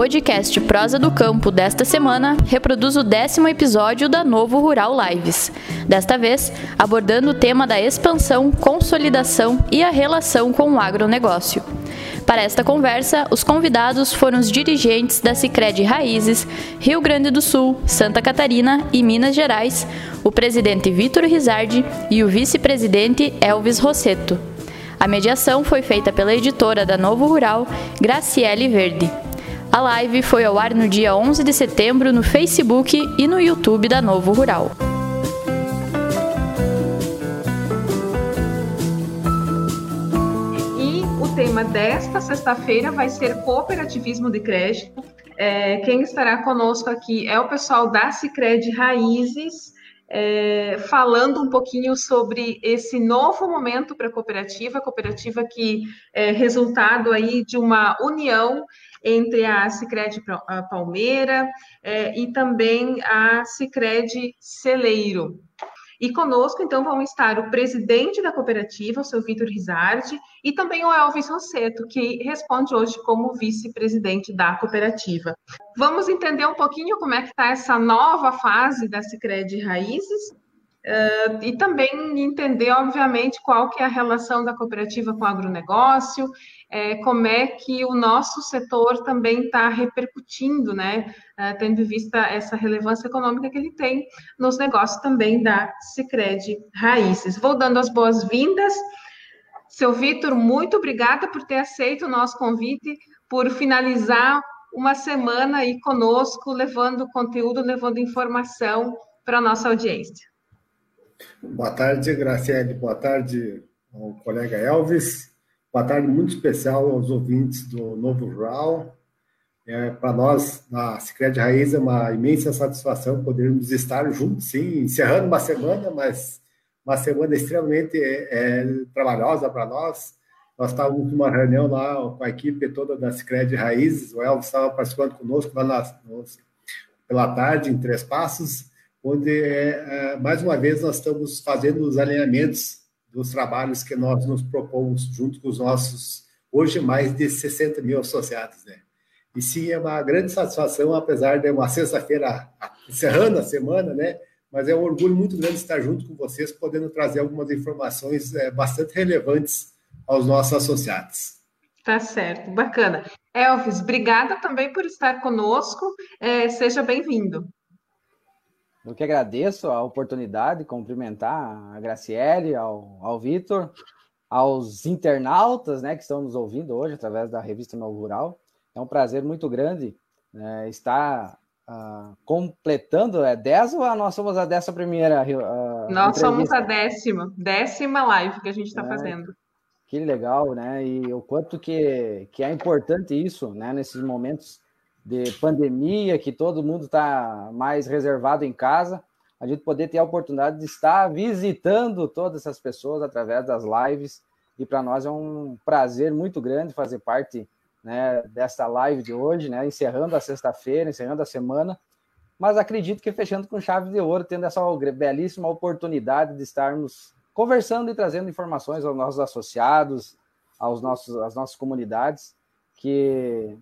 podcast Prosa do Campo desta semana reproduz o décimo episódio da Novo Rural Lives. Desta vez, abordando o tema da expansão, consolidação e a relação com o agronegócio. Para esta conversa, os convidados foram os dirigentes da Sicredi Raízes, Rio Grande do Sul, Santa Catarina e Minas Gerais, o presidente Vitor Rizardi e o vice-presidente Elvis Rosseto. A mediação foi feita pela editora da Novo Rural, Graciele Verde. A live foi ao ar no dia 11 de setembro no Facebook e no YouTube da Novo Rural. E o tema desta sexta-feira vai ser cooperativismo de crédito. É, quem estará conosco aqui é o pessoal da Cicred Raízes, é, falando um pouquinho sobre esse novo momento para a cooperativa, cooperativa que é resultado aí de uma união entre a Cicred Palmeira é, e também a Cicred Celeiro. E conosco, então, vão estar o presidente da cooperativa, o seu Vitor Rizardi, e também o Elvis Rosseto, que responde hoje como vice-presidente da cooperativa. Vamos entender um pouquinho como é que está essa nova fase da Cicred Raízes, Uh, e também entender, obviamente, qual que é a relação da cooperativa com o agronegócio, é, como é que o nosso setor também está repercutindo, né, uh, tendo em vista essa relevância econômica que ele tem nos negócios também da Cicred Raízes. Vou dando as boas-vindas. Seu Vitor, muito obrigada por ter aceito o nosso convite, por finalizar uma semana aí conosco, levando conteúdo, levando informação para a nossa audiência. Boa tarde, Graciele. Boa tarde ao colega Elvis. Boa tarde muito especial aos ouvintes do Novo Rural. É, Para nós, na Secret Raiz, é uma imensa satisfação podermos estar juntos, sim, encerrando uma semana, mas uma semana extremamente é, é, trabalhosa para nós. Nós estávamos numa reunião lá com a equipe toda da Secret Raízes, o Elvis estava participando conosco lá na, pela tarde, em Três Passos, onde, é, é, mais uma vez, nós estamos fazendo os alinhamentos dos trabalhos que nós nos propomos junto com os nossos, hoje, mais de 60 mil associados, né? E sim, é uma grande satisfação, apesar de uma sexta-feira encerrando a semana, né? Mas é um orgulho muito grande estar junto com vocês, podendo trazer algumas informações é, bastante relevantes aos nossos associados. Tá certo, bacana. Elvis, obrigada também por estar conosco. É, seja bem-vindo. Eu que agradeço a oportunidade de cumprimentar a Graciele, ao, ao Vitor, aos internautas né, que estão nos ouvindo hoje através da revista Novo Rural. É um prazer muito grande né, estar uh, completando, é 10 ou nós somos a décima primeira? Uh, nós somos a décima, décima live que a gente está é, fazendo. Que legal, né? E o quanto que, que é importante isso, né? Nesses momentos de pandemia, que todo mundo está mais reservado em casa, a gente poder ter a oportunidade de estar visitando todas essas pessoas através das lives. E para nós é um prazer muito grande fazer parte né, dessa live de hoje, né, encerrando a sexta-feira, encerrando a semana. Mas acredito que fechando com chave de ouro, tendo essa belíssima oportunidade de estarmos conversando e trazendo informações aos nossos associados, aos nossos, às nossas comunidades, que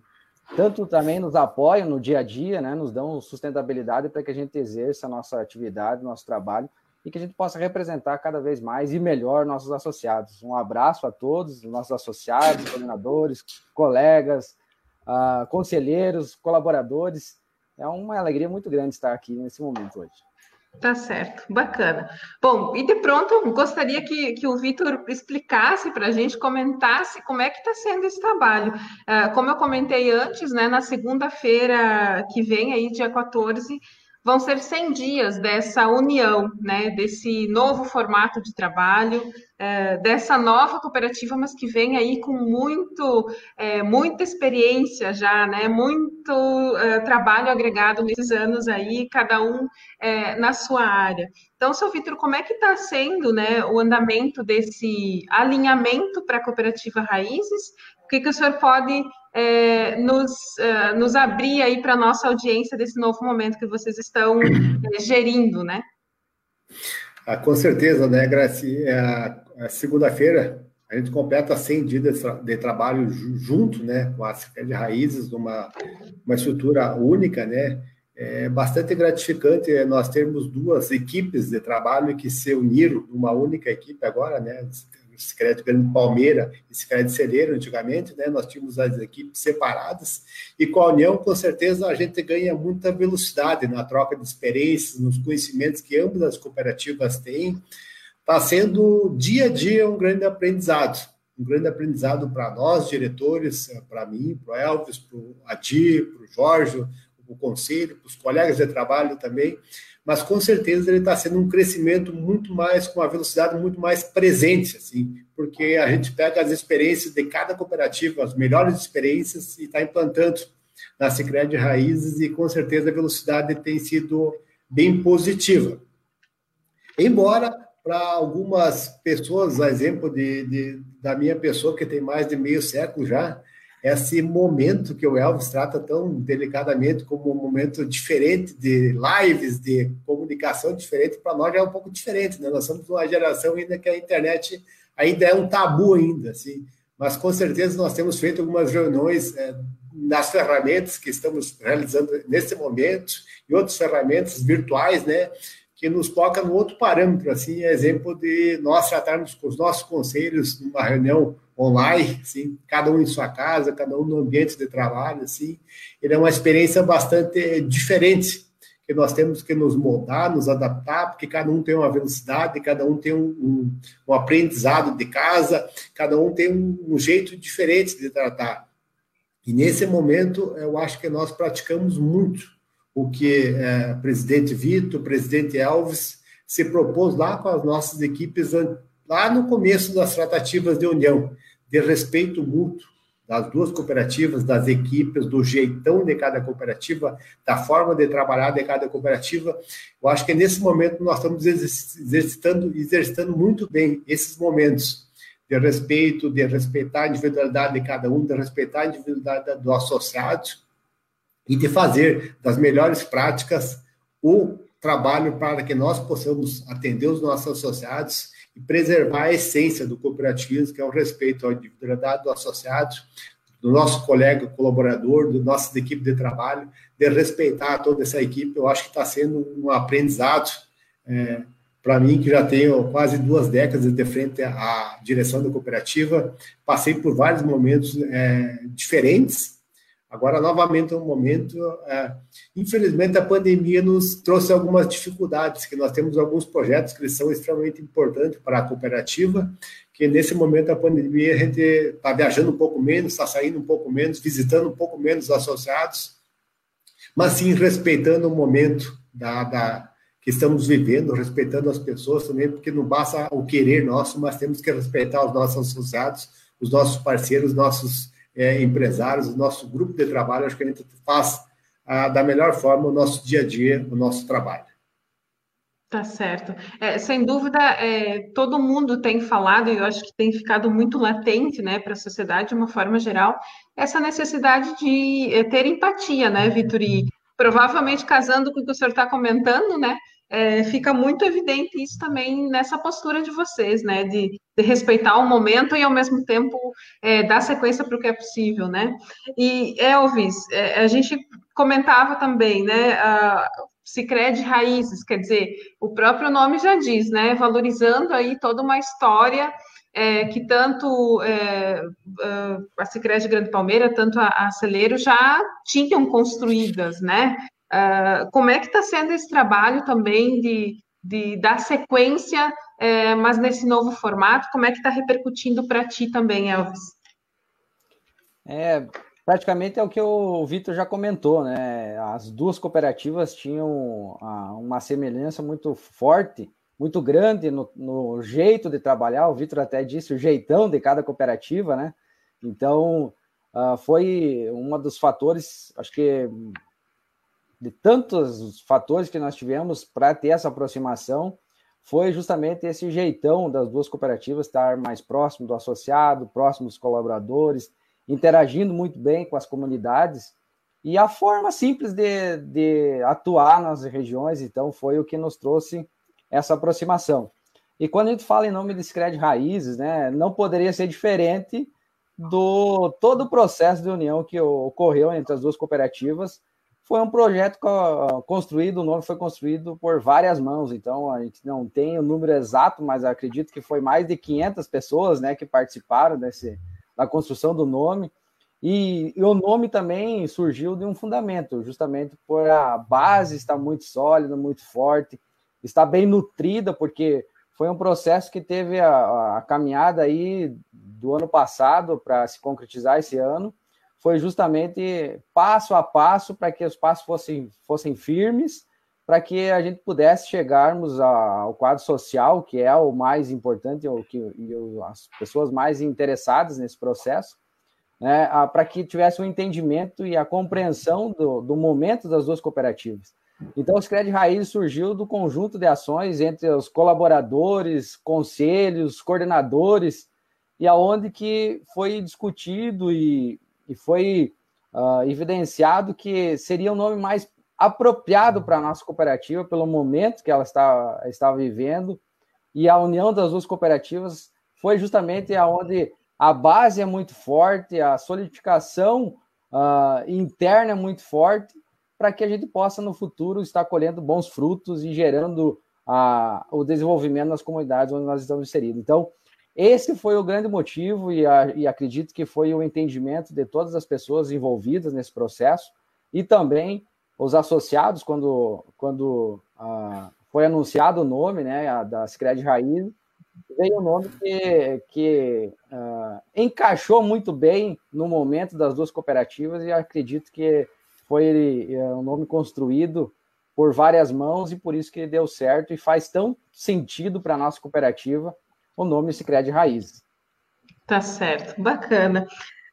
tanto também nos apoiam no dia a dia, né, nos dão sustentabilidade para que a gente exerça a nossa atividade, nosso trabalho e que a gente possa representar cada vez mais e melhor nossos associados. Um abraço a todos, nossos associados, coordenadores, colegas, uh, conselheiros, colaboradores. É uma alegria muito grande estar aqui nesse momento hoje. Tá certo, bacana. Bom, e de pronto, gostaria que, que o Vitor explicasse para a gente, comentasse como é que está sendo esse trabalho. Uh, como eu comentei antes, né, na segunda-feira que vem, aí, dia 14, vão ser 100 dias dessa união, né, desse novo formato de trabalho, é, dessa nova cooperativa, mas que vem aí com muito, é, muita experiência já, né, muito é, trabalho agregado nesses anos aí, cada um na sua área. Então, seu Vitor, como é que está sendo, né, o andamento desse alinhamento para a cooperativa Raízes? O que, que o senhor pode é, nos, uh, nos abrir aí para a nossa audiência desse novo momento que vocês estão é, gerindo, né? Ah, com certeza, né, Graci? É, a segunda-feira, A gente completa 100 dias de trabalho junto, né, com a Secretaria de Raízes, numa uma estrutura única, né, é bastante gratificante nós termos duas equipes de trabalho que se uniram numa única equipe agora, né? Secreto Grande Palmeira e Secreto Celeiro, antigamente, né? Nós tínhamos as equipes separadas e com a união, com certeza, a gente ganha muita velocidade na troca de experiências, nos conhecimentos que ambas as cooperativas têm. Está sendo dia a dia um grande aprendizado um grande aprendizado para nós, diretores, para mim, para o Elvis, para o Adi, para o Jorge, o conselho, para os colegas de trabalho também, mas com certeza ele está sendo um crescimento muito mais, com uma velocidade muito mais presente, assim, porque a gente pega as experiências de cada cooperativa, as melhores experiências, e está implantando na Secret de Raízes, e com certeza a velocidade tem sido bem positiva. Embora para algumas pessoas, a exemplo de, de, da minha pessoa, que tem mais de meio século já, esse momento que o Elvis trata tão delicadamente como um momento diferente de lives, de comunicação diferente, para nós já é um pouco diferente, né? Nós somos uma geração ainda que a internet ainda é um tabu ainda, assim, mas com certeza nós temos feito algumas reuniões é, nas ferramentas que estamos realizando nesse momento e outras ferramentas virtuais, né? Que nos toca no outro parâmetro, assim, exemplo de nós tratarmos com os nossos conselhos numa reunião online, assim, cada um em sua casa, cada um no ambiente de trabalho, assim, ele é uma experiência bastante diferente que nós temos que nos moldar, nos adaptar, porque cada um tem uma velocidade, cada um tem um, um, um aprendizado de casa, cada um tem um, um, jeito diferente de tratar. E nesse momento, eu acho que nós praticamos muito o que o presidente Vitor, presidente Elvis se propôs lá com as nossas equipes lá no começo das tratativas de união, de respeito mútuo das duas cooperativas, das equipes, do jeitão de cada cooperativa, da forma de trabalhar de cada cooperativa. Eu acho que nesse momento nós estamos exercitando, exercitando muito bem esses momentos de respeito, de respeitar a individualidade de cada um, de respeitar a individualidade do associado e de fazer das melhores práticas o trabalho para que nós possamos atender os nossos associados e preservar a essência do cooperativismo, que é o respeito à individualidade do associado, do nosso colega colaborador, da nossa equipe de trabalho, de respeitar toda essa equipe. Eu acho que está sendo um aprendizado é, para mim, que já tenho quase duas décadas de frente à direção da cooperativa. Passei por vários momentos é, diferentes Agora, novamente, é um momento. É, infelizmente, a pandemia nos trouxe algumas dificuldades, que nós temos alguns projetos que são extremamente importantes para a cooperativa, que nesse momento da pandemia a gente está viajando um pouco menos, está saindo um pouco menos, visitando um pouco menos os associados, mas sim respeitando o momento da, da que estamos vivendo, respeitando as pessoas também, porque não basta o querer nosso, mas temos que respeitar os nossos associados, os nossos parceiros, nossos é, empresários, o nosso grupo de trabalho, acho que a gente faz ah, da melhor forma o nosso dia a dia, o nosso trabalho. Tá certo. É, sem dúvida, é, todo mundo tem falado, e eu acho que tem ficado muito latente né, para a sociedade, de uma forma geral, essa necessidade de é, ter empatia, né, Vitor? E provavelmente casando com o que o senhor está comentando, né? É, fica muito evidente isso também nessa postura de vocês, né? De, de respeitar o momento e, ao mesmo tempo, é, dar sequência para o que é possível, né? E, Elvis, é, a gente comentava também, né? A, Cicred Raízes, quer dizer, o próprio nome já diz, né? Valorizando aí toda uma história é, que tanto é, a Cicred Grande Palmeira, tanto a, a Celeiro já tinham construídas, né? Uh, como é que está sendo esse trabalho também de, de dar sequência, é, mas nesse novo formato? Como é que está repercutindo para ti também, Elvis? É, praticamente é o que o Vitor já comentou, né? As duas cooperativas tinham uma semelhança muito forte, muito grande no, no jeito de trabalhar. O Vitor até disse o jeitão de cada cooperativa, né? Então, uh, foi um dos fatores, acho que de tantos fatores que nós tivemos para ter essa aproximação, foi justamente esse jeitão das duas cooperativas estar mais próximo do associado, próximo dos colaboradores, interagindo muito bem com as comunidades e a forma simples de, de atuar nas regiões, então foi o que nos trouxe essa aproximação. E quando a gente fala em nome de Scred Raízes, né, não poderia ser diferente do todo o processo de união que ocorreu entre as duas cooperativas. Foi um projeto construído, o nome foi construído por várias mãos, então a gente não tem o número exato, mas acredito que foi mais de 500 pessoas né, que participaram desse, da construção do nome. E, e, o nome também surgiu de um fundamento, justamente por a base estar muito sólida, muito forte, está bem nutrida, porque foi um processo que teve a, a caminhada aí do ano passado para se concretizar esse ano, foi justamente passo a passo para que os passos fossem, fossem firmes, para que a gente pudesse chegarmos ao quadro social, que é o mais importante, o que as pessoas mais interessadas nesse processo, né, para que tivesse o um entendimento e a compreensão do, do momento das duas cooperativas. Então, o Scred Raiz surgiu do conjunto de ações entre os colaboradores, conselhos, coordenadores, e aonde que foi discutido e, e foi uh, evidenciado que seria o nome mais apropriado para a nossa cooperativa, pelo momento que ela está, está vivendo, e a união das duas cooperativas foi justamente aonde a base é muito forte, a solidificação uh, interna é muito forte, para que a gente possa, no futuro, estar colhendo bons frutos e gerando uh, o desenvolvimento nas comunidades onde nós estamos inseridos. Então, esse foi o grande motivo, e, a, e acredito que foi o entendimento de todas as pessoas envolvidas nesse processo, e também os associados, quando, quando uh, foi anunciado o nome né, a, da Sicredi Raiz, veio um nome que, que uh, encaixou muito bem no momento das duas cooperativas e acredito que foi uh, um nome construído por várias mãos e por isso que deu certo e faz tão sentido para a nossa cooperativa o nome Sicredi Raiz. Tá certo, bacana.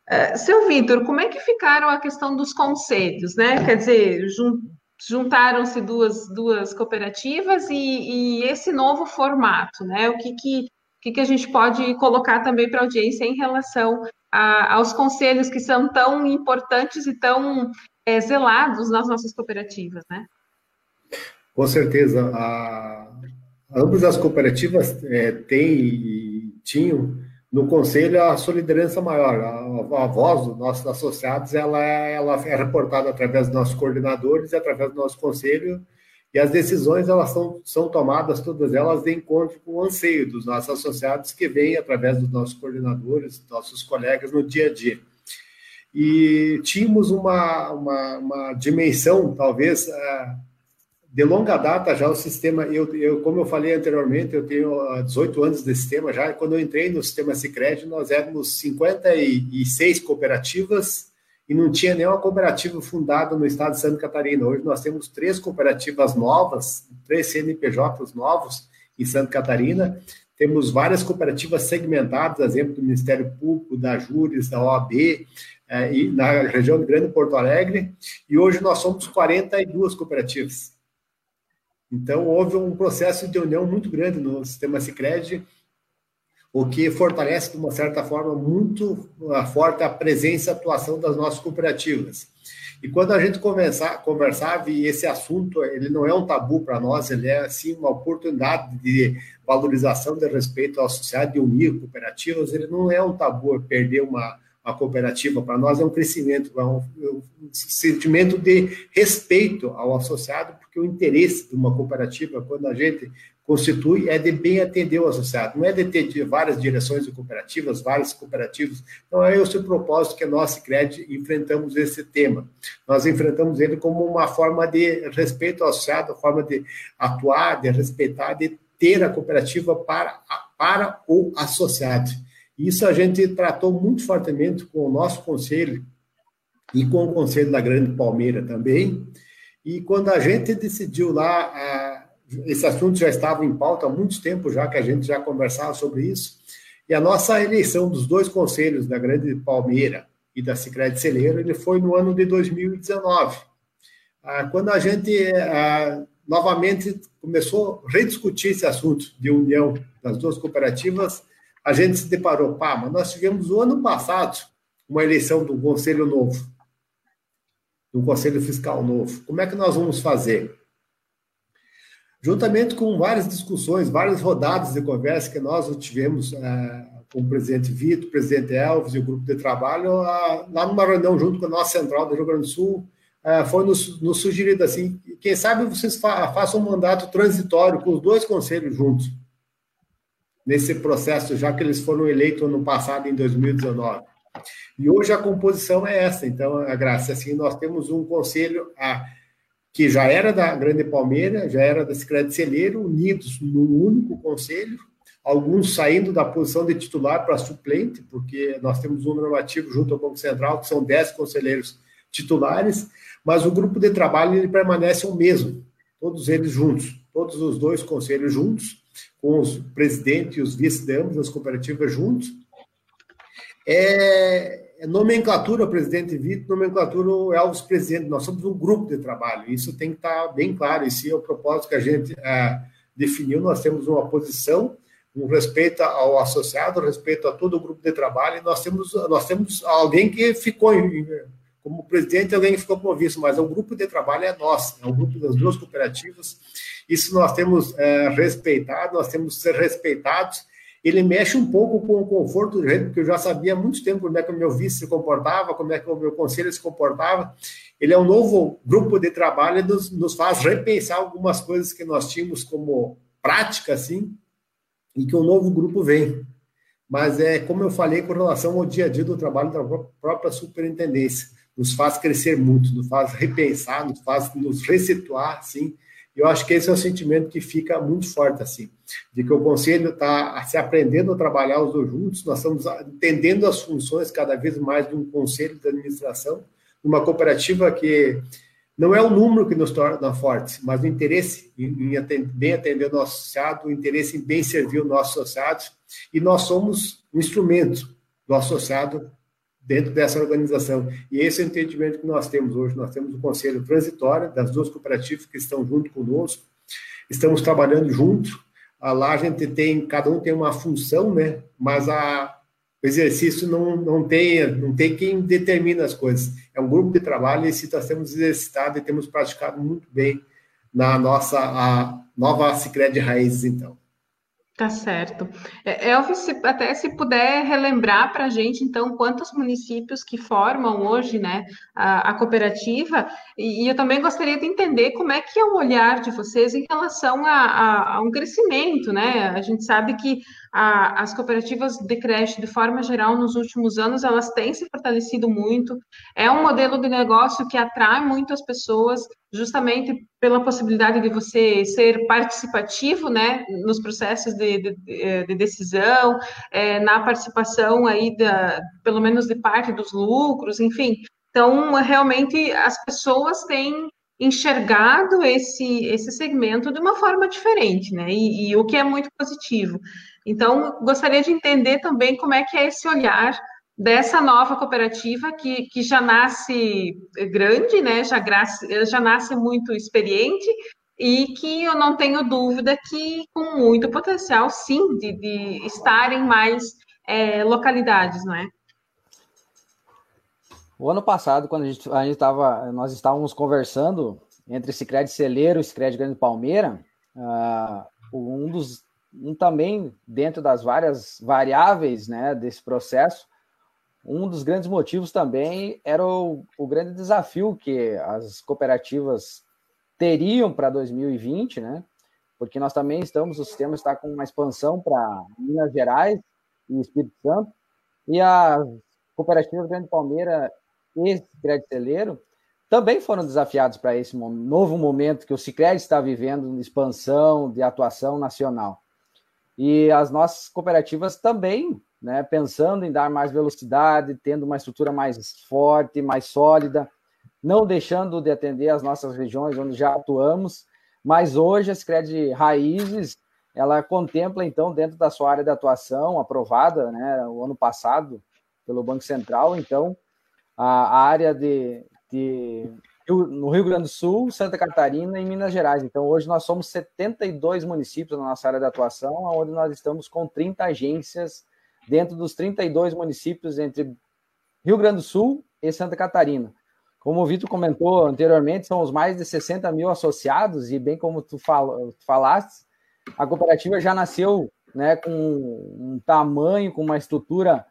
Uh, seu Vitor, como é que ficaram a questão dos conselhos, né? Quer dizer, jun juntaram-se duas, duas cooperativas e, e, esse novo formato, né? O que, que, que, que a gente pode colocar também para a audiência em relação a, aos conselhos que são tão importantes e tão é, zelados nas nossas cooperativas, né? Com certeza. A, ambas as cooperativas é, têm e tinham no conselho a sua liderança maior, a, a, voz dos nossos associados, ela, ela é reportada através dos nossos coordenadores e através do nosso conselho, e as decisões elas são, são tomadas, todas elas, de encontro com o anseio dos nossos associados, que vêm através dos nossos coordenadores, nossos colegas no dia a dia. E tínhamos uma, uma, uma dimensão, talvez, uh, de longa data já o sistema, eu, eu, como eu falei anteriormente, eu tenho 18 anos de sistema já, quando eu entrei no sistema Sicredi nós éramos 56 cooperativas e não tinha nenhuma cooperativa fundada no estado de Santa Catarina. Hoje nós temos três cooperativas novas, três CNPJs novos em Santa Catarina, temos várias cooperativas segmentadas, exemplo do Ministério Público, da Júris, da OAB, eh, e na região do Grande Porto Alegre, e hoje nós somos 42 cooperativas. Então, houve um processo de união muito grande no sistema Sicredi, o que fortalece, de uma certa forma, muito forte a presença e atuação das nossas cooperativas. E quando a gente conversa, conversava, e esse assunto ele não é um tabu para nós, ele é, sim, uma oportunidade de valorização de respeito à sociedade, de unir cooperativas, ele não é um tabu perder uma, a cooperativa, para nós é um crescimento, é um, é um, sentimento de respeito ao associado, porque o interesse de uma cooperativa, quando a gente constitui, é de bem atender o associado, não é de ter várias direções de cooperativas, vários cooperativos, não é esse o propósito que nós, CRED, enfrentamos esse tema. Nós enfrentamos ele como uma forma de respeito ao associado, forma de atuar, de respeitar, de ter a cooperativa para, para o associado. Isso a gente tratou muito fortemente com o nosso conselho e com o conselho da Grande Palmeira também. E quando a gente decidiu lá, esse assunto já estava em pauta há muito tempo já que a gente já conversava sobre isso. E a nossa eleição dos dois conselhos da Grande Palmeira e da Sicredi Celeiro, ele foi no ano de 2019. Ah, quando a gente ah, novamente começou a rediscutir esse assunto de união das duas cooperativas, a gente se deparou, pá, mas nós tivemos o ano passado uma eleição do Conselho Novo, do Conselho Fiscal Novo. Como é que nós vamos fazer? juntamente com várias discussões, várias rodadas de conversa que nós tivemos é, com o presidente Vitor, o presidente Elvis e o grupo de trabalho, lá numa reunião junto com a nossa central do Rio Grande do Sul, é, foi nos, nos sugerido assim, quem sabe vocês fa façam um mandato transitório com os dois conselhos juntos, nesse processo, já que eles foram eleitos ano passado, em 2019. E hoje a composição é essa, então, a Graça, assim, nós temos um conselho a, que já era da Grande Palmeira, já era da Secretaria de Celeiro, unidos num único conselho, alguns saindo da posição de titular para suplente, porque nós temos um normativo junto ao Banco Central, que são 10 conselheiros titulares, mas o grupo de trabalho ele permanece o mesmo, todos eles juntos, todos os dois conselhos juntos, com os presidentes e os vice de ambas as cooperativas juntos. É, é nomenclatura presidente Vitor, nomenclatura Elvis presidente. Nós somos um grupo de trabalho, isso tem que estar bem claro. Esse é o propósito que a gente é, definiu. Nós temos uma posição um respeito ao associado, respeito a todo o grupo de trabalho, e nós temos, nós temos alguém que ficou como presidente, alguém ficou como vice, mas o grupo de trabalho é nosso, é o grupo das duas cooperativas, isso nós temos é, respeitado, nós temos que ser respeitados, ele mexe um pouco com o conforto do jeito, porque eu já sabia há muito tempo como é que o meu vice se comportava, como é que o meu conselho se comportava, ele é um novo grupo de trabalho e nos, nos faz repensar algumas coisas que nós tínhamos como prática, assim, e que um novo grupo vem. Mas é como eu falei com relação ao dia a dia do trabalho da própria superintendência. Nos faz crescer muito, nos faz repensar, nos faz nos resituar, assim. Eu acho que esse é o sentimento que fica muito forte, assim, de que o conselho está se aprendendo a trabalhar os dois juntos, nós estamos entendendo as funções cada vez mais de um conselho de administração, uma cooperativa que não é o número que nos torna fortes, mas o interesse em, atender, bem atender o nosso associado, o interesse em bem servir os nossos associados, e nós somos um instrumento do associado dentro dessa organização. E esse é o entendimento que nós temos hoje. Nós temos o conselho transitório das duas cooperativas que estão junto conosco, estamos trabalhando junto. Lá a gente tem, cada um tem uma função, né? Mas a, o exercício não, não, tem, não tem quem determina as coisas. É um grupo de trabalho e se nós temos exercitado e temos praticado muito bem na nossa nova Cicred Raízes, então. Tá certo. É, Elvis, se, até se puder relembrar para a gente, então, quantos municípios que formam hoje né, a, a cooperativa, e, e, eu também gostaria de entender como é que é o olhar de vocês em relação a, a, a um crescimento, né? A gente sabe que a, as cooperativas de crédito, de forma geral, nos últimos anos, elas têm se fortalecido muito. É um modelo de negócio que atrai muito as pessoas, justamente pela possibilidade de você ser participativo, né, nos processos de, de, de decisão, é, na participação aí da, pelo menos de parte dos lucros, enfim. Então, realmente, as pessoas têm enxergado esse, esse segmento de uma forma diferente, né? E, e, o que é muito positivo. Então, gostaria de entender também como é que é esse olhar dessa nova cooperativa que, que já nasce grande, né? Já, já nasce muito experiente e que eu não tenho dúvida que com muito potencial, sim, de, de estar em mais é, localidades, não é? O ano passado, quando a gente, a gente tava, nós estávamos conversando entre Sicredi Celeiro e Sicredi Grande Palmeira, uh, um dos um também dentro das várias variáveis né, desse processo, um dos grandes motivos também era o, o grande desafio que as cooperativas teriam para 2020, né? Porque nós também estamos, o sistema está com uma expansão para Minas Gerais e Espírito Santo, e a cooperativa Grande Palmeira e Crédito Celeiro também foram desafiados para esse novo momento que o Sicredi está vivendo de expansão, de atuação nacional. E as nossas cooperativas também, né, pensando em dar mais velocidade, tendo uma estrutura mais forte, mais sólida, não deixando de atender as nossas regiões onde já atuamos, mas hoje a Scred Raízes, ela contempla, então, dentro da sua área de atuação, aprovada né, o ano passado pelo Banco Central, então, a, a área de, de no Rio Grande do Sul, Santa Catarina e Minas Gerais. Então, hoje nós somos 72 municípios na nossa área de atuação, onde nós estamos com 30 agências dentro dos 32 municípios entre Rio Grande do Sul e Santa Catarina. como o Vitor comentou anteriormente, são os mais de 60 mil associados, e bem como tu, fal, falaste, a cooperativa já nasceu né, com um tamanho, com uma estrutura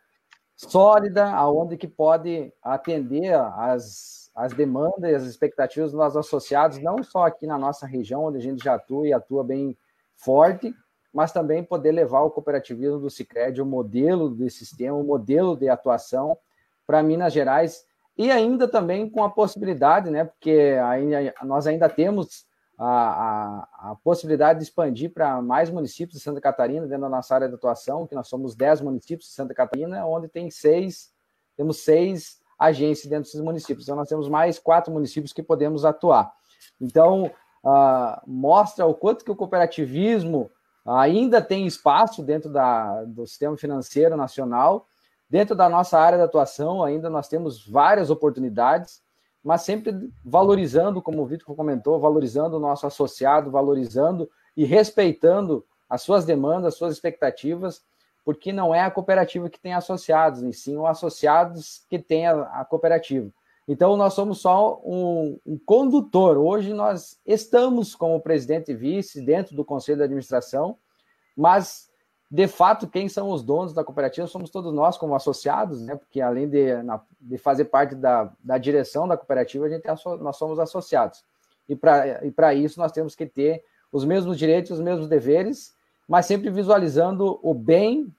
sólida, aonde que pode atender as, as demandas e as expectativas dos associados, não só aqui na nossa região, onde a gente já atua e atua bem forte, mas também poder levar o cooperativismo do Cicred, o modelo de sistema, o modelo de atuação para Minas Gerais, e ainda também com a possibilidade, né, porque ainda, nós ainda temos a, a, a possibilidade de expandir para mais municípios de Santa Catarina, dentro da nossa área de atuação, que nós somos 10 municípios de Santa Catarina, onde tem seis, temos seis agências dentro desses municípios. Então, nós temos mais quatro municípios que podemos atuar. Então, uh, mostra o quanto que o cooperativismo ainda tem espaço dentro da, do sistema financeiro nacional. Dentro da nossa área de atuação, ainda nós temos várias oportunidades, mas sempre valorizando, como o Vitor comentou, valorizando o nosso associado, valorizando e respeitando as suas demandas, as suas expectativas, porque não é a cooperativa que tem associados, e sim os associados que tem a, a cooperativa. Então, nós somos só um, um, condutor. Hoje, nós estamos como presidente e vice dentro do conselho de administração, mas, de fato, quem são os donos da cooperativa somos todos nós, como associados, né? porque além de, de fazer parte da, da direção da cooperativa, a gente é, nós somos associados. E para isso, nós temos que ter os mesmos direitos, os mesmos deveres, mas sempre visualizando o bem,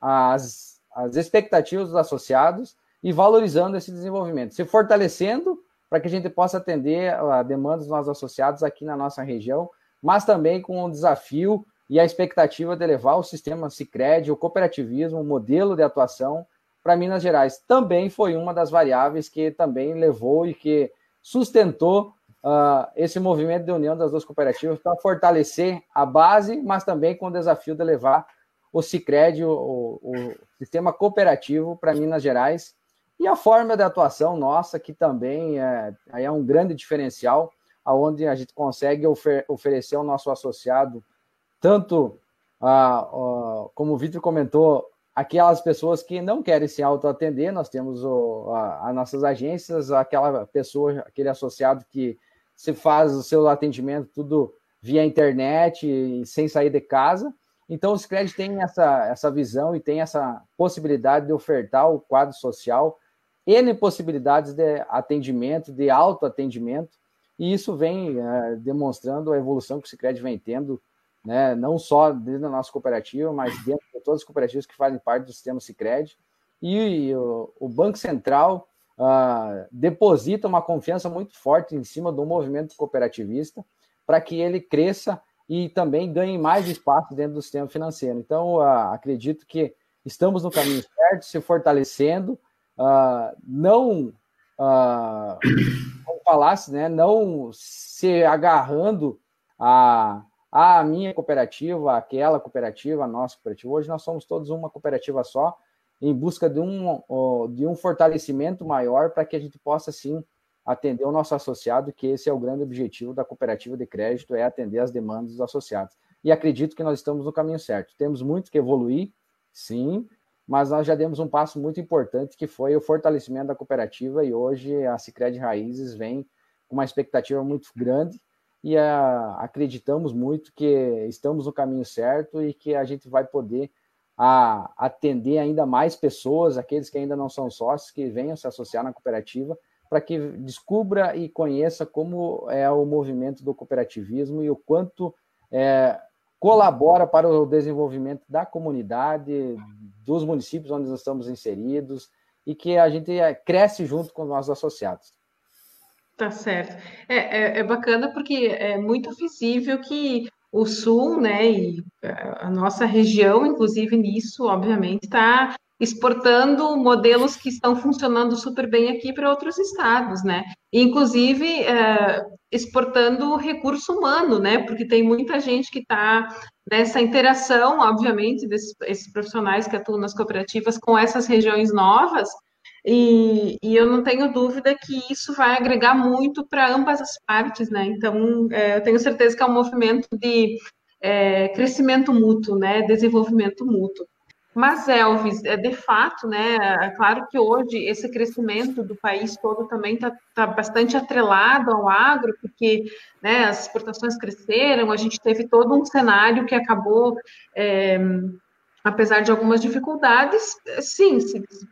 as, as expectativas dos associados e valorizando esse desenvolvimento, se fortalecendo para que a gente possa atender a demanda dos nossos associados aqui na nossa região, mas também com o desafio e a expectativa de levar o sistema Cicred, o cooperativismo, o modelo de atuação para Minas Gerais. Também foi uma das variáveis que também levou e que sustentou uh, esse movimento de união das duas cooperativas para fortalecer a base, mas também com o desafio de levar o Cicred, o, o, sistema cooperativo para Minas Gerais. E a forma de atuação nossa, que também é, é um grande diferencial, aonde a gente consegue ofer oferecer ao nosso associado tanto, a, a, como o Vitor comentou, aquelas pessoas que não querem se autoatender, nós temos o, a, as nossas agências, aquela pessoa, aquele associado que se faz o seu atendimento tudo via internet e sem sair de casa. Então, o Scred tem essa, essa visão e tem essa possibilidade de ofertar o quadro social N possibilidades de atendimento, de autoatendimento, e isso vem é, demonstrando a evolução que o Cicred vem tendo, né, não só dentro da nossa cooperativa, mas dentro de todas as cooperativas que fazem parte do sistema Cicred. E o, o Banco Central uh, deposita uma confiança muito forte em cima do movimento cooperativista para que ele cresça e também ganhe mais espaço dentro do sistema financeiro. Então, uh, acredito que estamos no caminho certo, se fortalecendo, uh, não, uh, como falasse, né, não se agarrando a, a minha cooperativa, aquela cooperativa, a nossa cooperativa. Hoje nós somos todos uma cooperativa só, em busca de um, de um fortalecimento maior para que a gente possa, sim, atender o nosso associado, que esse é o grande objetivo da cooperativa de crédito, é atender as demandas dos associados. E acredito que nós estamos no caminho certo. Temos muito que evoluir, sim, mas nós já demos um passo muito importante que foi o fortalecimento da cooperativa e hoje a Sicredi Raízes vem com uma expectativa muito grande e a, ah, acreditamos muito que estamos no caminho certo e que a gente vai poder a, atender ainda mais pessoas, aqueles que ainda não são sócios, que venham se associar na cooperativa, para que descubra e conheça como é o movimento do cooperativismo e o quanto é, colabora para o desenvolvimento da comunidade, dos municípios onde nós estamos inseridos e que a gente é, cresce junto com os nossos associados. Tá certo. É, é, é bacana porque é muito visível que o Sul, né, e a nossa região, inclusive nisso, obviamente, está exportando modelos que estão funcionando super bem aqui para outros estados, né? Inclusive é, exportando recurso humano, né? Porque tem muita gente que está nessa interação, obviamente, desses profissionais que atuam nas cooperativas com essas regiões novas, e, e, eu não tenho dúvida que isso vai agregar muito para ambas as partes, né? Então, é, eu tenho certeza que é um movimento de é, crescimento mútuo, né? Desenvolvimento mútuo. Mas, Elvis, é de fato, né? É claro que hoje esse crescimento do país todo também está tá bastante atrelado ao agro, porque né, as exportações cresceram, a gente teve todo um cenário que acabou. É, apesar de algumas dificuldades, sim,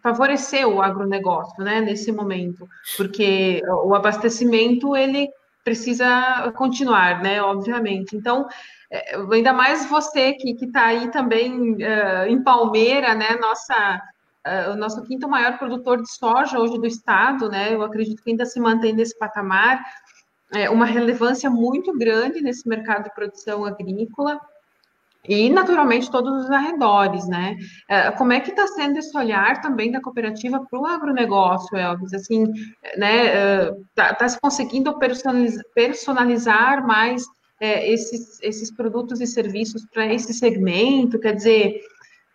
favoreceu o agronegócio, né, nesse momento, porque o abastecimento, ele precisa continuar, né, obviamente. Então, é, ainda mais você que está aí também uh, em Palmeira, né, nossa, uh, o nosso quinto maior produtor de soja hoje do estado, né, eu acredito que ainda se mantém nesse patamar, é, uma relevância muito grande nesse mercado de produção agrícola, e, naturalmente, todos os arredores, né? É, como é que está sendo esse olhar também da cooperativa para o agronegócio, Elvis? Assim, né? Está tá se conseguindo personalizar, mais é, esses, esses produtos e serviços para esse segmento? Quer dizer,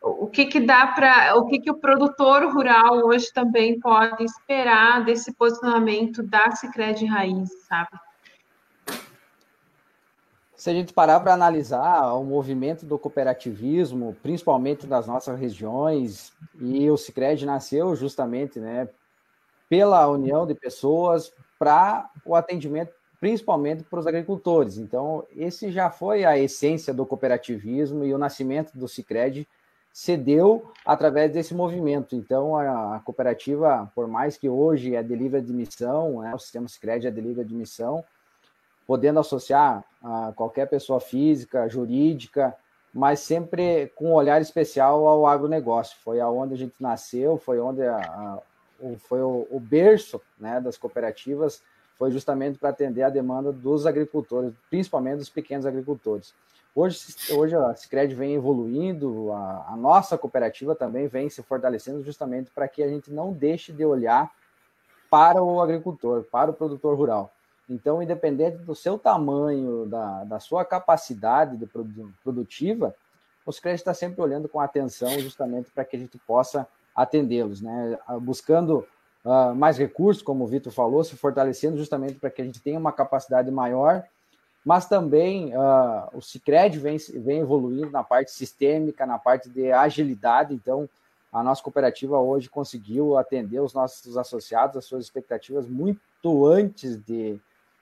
o que, que dá para. O que, que o produtor rural hoje também pode esperar desse posicionamento da Cicred Raiz, sabe? Se a gente parar para analisar o movimento do cooperativismo, principalmente nas nossas regiões, e o Cicred nasceu justamente né, pela união de pessoas para o atendimento, principalmente para os agricultores. Então, esse já foi a essência do cooperativismo e o nascimento do Cicred se deu através desse movimento. Então, a, cooperativa, por mais que hoje é de livre admissão, né, o sistema Cicred é de livre admissão, podendo associar a qualquer pessoa física, jurídica, mas sempre com um olhar especial ao agronegócio. Foi aonde a gente nasceu, foi onde a, a, foi o, o, berço né, das cooperativas, foi justamente para atender a demanda dos agricultores, principalmente dos pequenos agricultores. Hoje, hoje a Cicred vem evoluindo, a, a nossa cooperativa também vem se fortalecendo justamente para que a gente não deixe de olhar para o agricultor, para o produtor rural. Então, independente do seu tamanho, da, da sua capacidade de produ produtiva, os créditos está sempre olhando com atenção justamente para que a gente possa atendê-los, né? Ah, buscando uh, mais recursos, como o Vitor falou, se fortalecendo justamente para que a gente tenha uma capacidade maior, mas também uh, o Cicred vem, vem evoluindo na parte sistêmica, na parte de agilidade, então a nossa cooperativa hoje conseguiu atender os nossos associados, as suas expectativas muito antes de,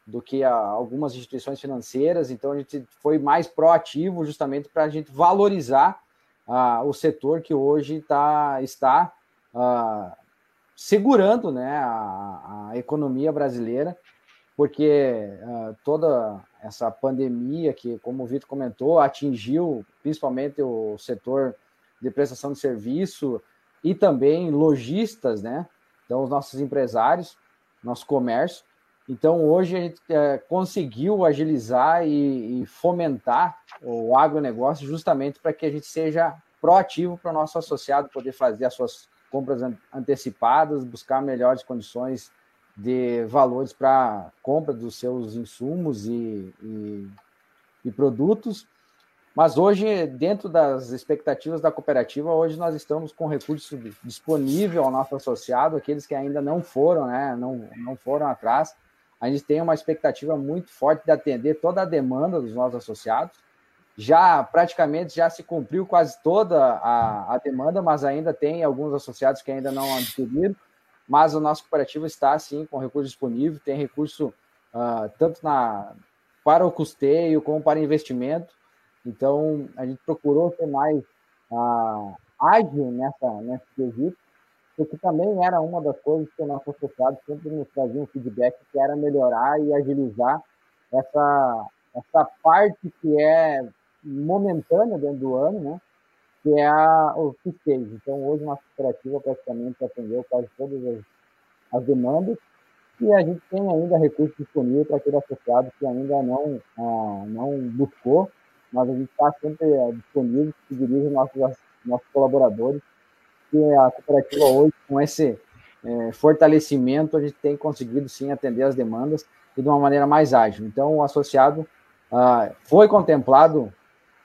do que algumas instituições financeiras, então a gente foi mais proativo justamente para a gente valorizar o setor que hoje tá, está segurando né, a, a, economia brasileira, porque toda essa pandemia que, como o Vitor comentou, atingiu principalmente o setor de prestação de serviço e também lojistas, né? Então, os nossos empresários, nosso comércio, então, hoje a gente é, conseguiu agilizar e, e, fomentar o agronegócio justamente para que a gente seja proativo para o nosso associado poder fazer as suas compras antecipadas, buscar melhores condições de valores para compra dos seus insumos e, e, e produtos. Mas hoje, dentro das expectativas da cooperativa, hoje nós estamos com recurso disponível ao nosso associado, aqueles que ainda não foram, né, não, não foram atrás, a gente tem uma expectativa muito forte de atender toda a demanda dos nossos associados. Já praticamente já se cumpriu quase toda a, a demanda, mas ainda tem alguns associados que ainda não adquiriram. Mas o nosso cooperativo está sim com recurso disponível, tem recurso uh, tanto na, para o custeio como para investimento. Então a gente procurou ser mais uh, ágil nessa, nesse quesito porque também era uma das coisas que o nosso associado sempre nos trazia um feedback, que era melhorar e agilizar essa, essa parte que é momentânea dentro do ano, né? que é a, o fisquejo. Então, hoje, nossa cooperativa praticamente atendeu quase todas as, as demandas e a gente tem ainda recursos disponíveis para aquele associado que ainda não, ah, não buscou, mas a gente está sempre ah, disponível, se dirige nossos, nossos colaboradores que a cooperativa hoje, com esse é, fortalecimento, a gente tem conseguido sim atender as demandas e de uma maneira mais ágil. Então, o associado ah, foi contemplado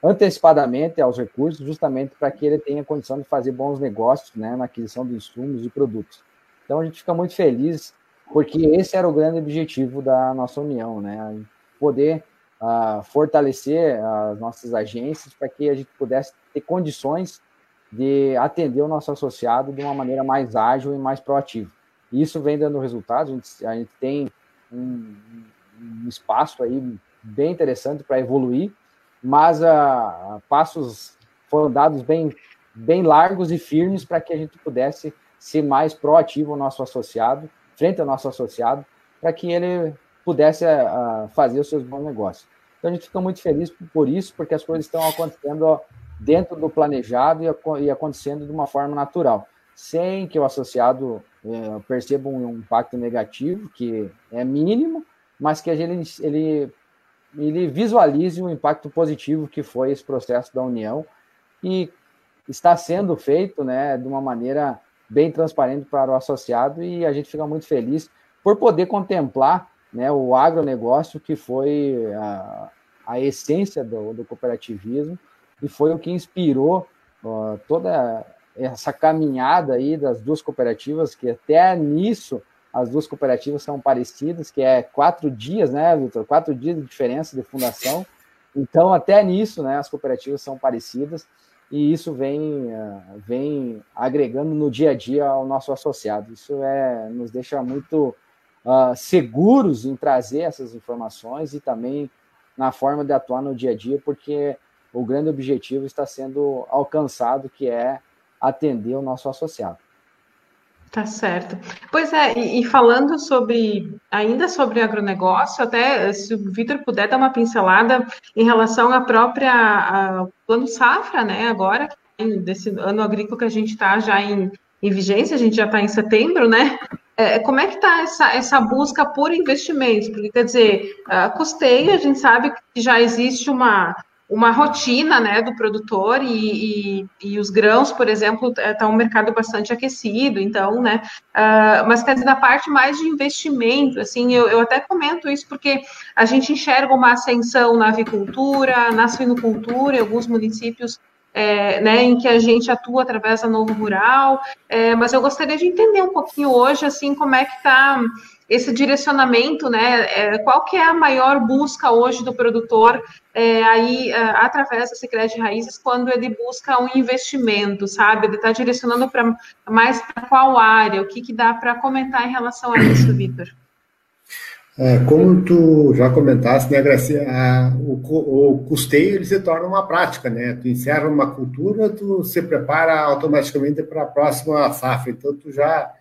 antecipadamente aos recursos, justamente para que ele tenha condição de fazer bons negócios né, na aquisição de insumos e produtos. Então, a gente fica muito feliz, porque esse era o grande objetivo da nossa união, né? Poder ah, fortalecer as nossas agências para que a gente pudesse ter condições de atender o nosso associado de uma maneira mais ágil e mais proativa. Isso vem dando resultados, a gente, a gente tem um, um, espaço aí bem interessante para evoluir, mas uh, passos foram dados bem, bem largos e firmes para que a gente pudesse ser mais proativo ao nosso associado, frente ao nosso associado, para que ele pudesse uh, fazer os seus bons negócios. Então a gente fica muito feliz por isso, porque as coisas estão acontecendo dentro do planejado e, acontecendo de uma forma natural, sem que o associado é, perceba um impacto negativo, que é mínimo, mas que ele, ele, ele visualize o impacto positivo que foi esse processo da união e está sendo feito né, de uma maneira bem transparente para o associado e a gente fica muito feliz por poder contemplar né, o agronegócio, que foi a, a essência do, do cooperativismo e foi o que inspirou uh, toda essa caminhada aí das duas cooperativas, que até nisso as duas cooperativas são parecidas, que é quatro dias, né, Vitor? Quatro dias de diferença de fundação. Então, até nisso, né, as cooperativas são parecidas e isso vem, uh, vem agregando no dia a dia ao nosso associado. Isso é, nos deixa muito uh, seguros em trazer essas informações e também na forma de atuar no dia a dia, porque o grande objetivo está sendo alcançado, que é atender o nosso associado. Tá certo. Pois é, e, e, falando sobre, ainda sobre agronegócio, até se o Vitor puder dar uma pincelada em relação à própria a, plano safra, né, agora, desse ano agrícola que a gente está já em, em vigência, a gente já está em setembro, né, é, como é que está essa, essa busca por investimentos? Porque, quer dizer, a custeio, a gente sabe que já existe uma, uma rotina né, do produtor e, e, e os grãos, por exemplo, está um mercado bastante aquecido, então, né, uh, mas quer dizer, na parte mais de investimento, assim, eu, eu até comento isso porque a gente enxerga uma ascensão na avicultura, na suinocultura, em alguns municípios é, né, em que a gente atua através da Novo Rural, é, mas eu gostaria de entender um pouquinho hoje, assim, como é que está esse direcionamento, né, é, qual que é a maior busca hoje do produtor é, aí, é, através da de Raízes, quando ele busca um investimento, sabe, ele está direcionando para mais para qual área, o que, que dá para comentar em relação a isso, Vitor? É, como tu já comentaste, né, Gracia, a, o, o, custeio ele se torna uma prática, né? Tu encerra uma cultura, tu se prepara automaticamente para a próxima safra. Então, tu já,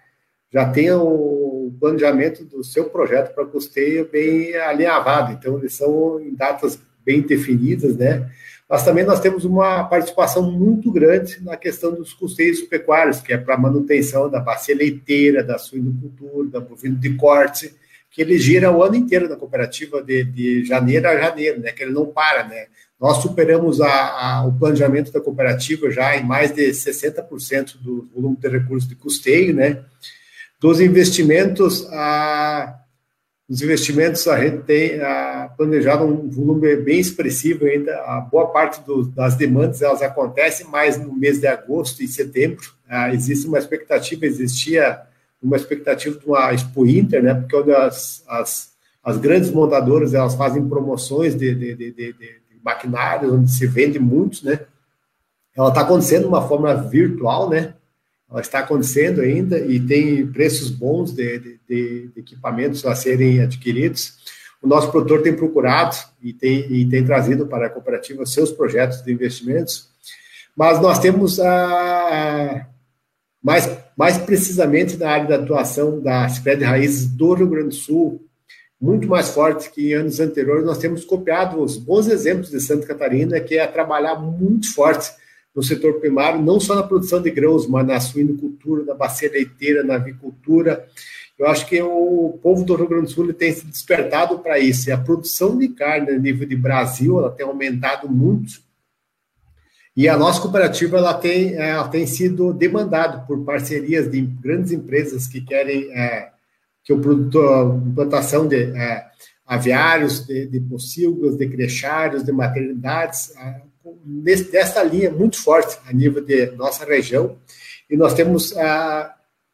já tem o planejamento do seu projeto para custeio bem alinhavado. Então, eles são em datas bem definidas, né? Mas também nós temos uma participação muito grande na questão dos custeios pecuários, que é para manutenção da bacia leiteira, da suinocultura, da bovino de corte que ele gira o ano inteiro na cooperativa de, de janeiro a janeiro, né? Que ele não para, né? Nós superamos a, a, o planejamento da cooperativa já em mais de 60% do volume de recursos de custeio, né? Dos investimentos, a, os investimentos a gente tem a, planejado um volume bem expressivo ainda. A boa parte do, das demandas elas acontecem mais no mês de agosto e setembro. Ah, existe uma expectativa, existia uma expectativa de uma Expo Inter, né? Porque as, as, as grandes montadoras elas fazem promoções de, de, de, de, de maquinários, onde se vende muitos, né? Ela está acontecendo de uma forma virtual, né? Ela está acontecendo ainda e tem preços bons de, de, de, equipamentos a serem adquiridos. O nosso produtor tem procurado e tem, e tem trazido para a cooperativa seus projetos de investimentos, mas nós temos a, mais, mais precisamente na área da atuação da de Raízes do Rio Grande do Sul, muito mais forte que em anos anteriores. Nós temos copiado os bons exemplos de Santa Catarina, que é trabalhar muito forte no setor primário, não só na produção de grãos, mas na suinocultura, na bacia leiteira, na avicultura. Eu acho que o povo do Rio Grande do Sul tem se despertado para isso. E a produção de carne a nível de Brasil ela tem aumentado muito. E a nossa cooperativa ela tem, é, ela tem sido demandada por parcerias de grandes empresas que querem é, que o produto, a implantação de é, aviários, de, de pocilgos, de crechários, de maternidades, é, nesse, dessa linha muito forte a nível de nossa região. E nós temos é,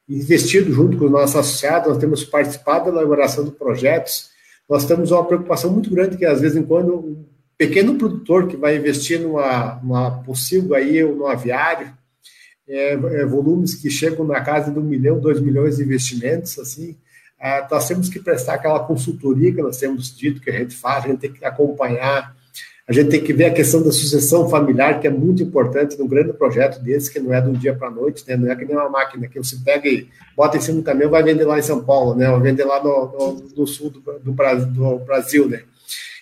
investido junto com os nossos associados, nós temos participado da elaboração de projetos, nós temos uma preocupação muito grande que, às vezes, em quando pequeno produtor que vai investir numa, numa possível aí ou no aviário, é, é, volumes que chegam na casa de um milhão, dois milhões de investimentos, assim, ah, nós temos que prestar aquela consultoria que nós temos dito que a gente faz, a gente tem que acompanhar, a gente tem que ver a questão da sucessão familiar, que é muito importante num grande projeto desse, que não é de um dia para a noite, né? não é que nem uma máquina que você pega e bota em cima do caminhão vai vender lá em São Paulo, né? vai vender lá no, no, no sul do, do, do Brasil. Né?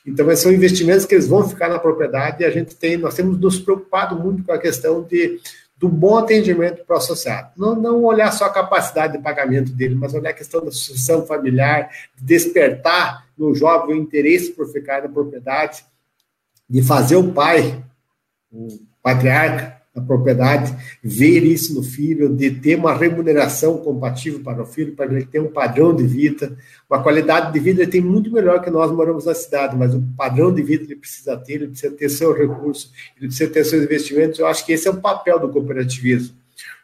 Então, são investimentos que eles vão ficar na propriedade e a gente tem, nós temos nos preocupado muito com a questão de do bom atendimento para o associado. Não, não olhar só a capacidade de pagamento dele, mas olhar a questão da sucessão familiar, de despertar no jovem o interesse por ficar na propriedade, de fazer o pai, o patriarca, a propriedade, ver isso no filho, de ter uma remuneração compatível para o filho, para ele ter um padrão de vida, uma qualidade de vida, ele tem muito melhor que nós moramos na cidade, mas o padrão de vida ele precisa ter, ele precisa ter seu recurso, ele precisa ter seus investimentos. Eu acho que esse é o papel do cooperativismo.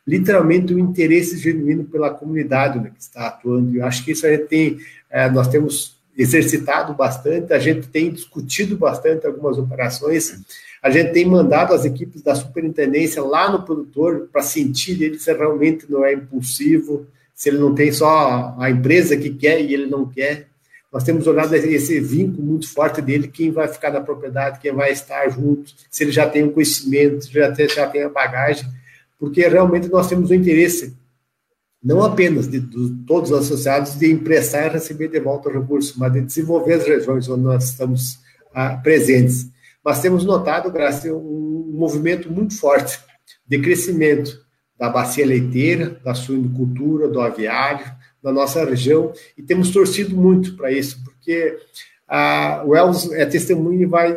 Literalmente o interesse genuíno pela comunidade né, que está atuando. Eu acho que isso a gente tem, é, nós temos exercitado bastante, a gente tem discutido bastante algumas operações a gente tem mandado as equipes da superintendência lá no produtor para sentir ele se realmente não é impulsivo, se ele não tem só a empresa que quer e ele não quer. Nós temos olhado esse vínculo muito forte dele, quem vai ficar na propriedade, quem vai estar junto, se ele já tem o conhecimento, se já tem, já tem a bagagem, porque realmente nós temos o interesse, não apenas de, de todos os associados, de emprestar e receber de volta o recurso, mas de desenvolver as regiões onde nós estamos ah, presentes mas temos notado, Graça, um movimento muito forte de crescimento da bacia leiteira, da suinocultura, do aviário, da nossa região, e temos torcido muito para isso, porque a, o Elvis é testemunho e vai,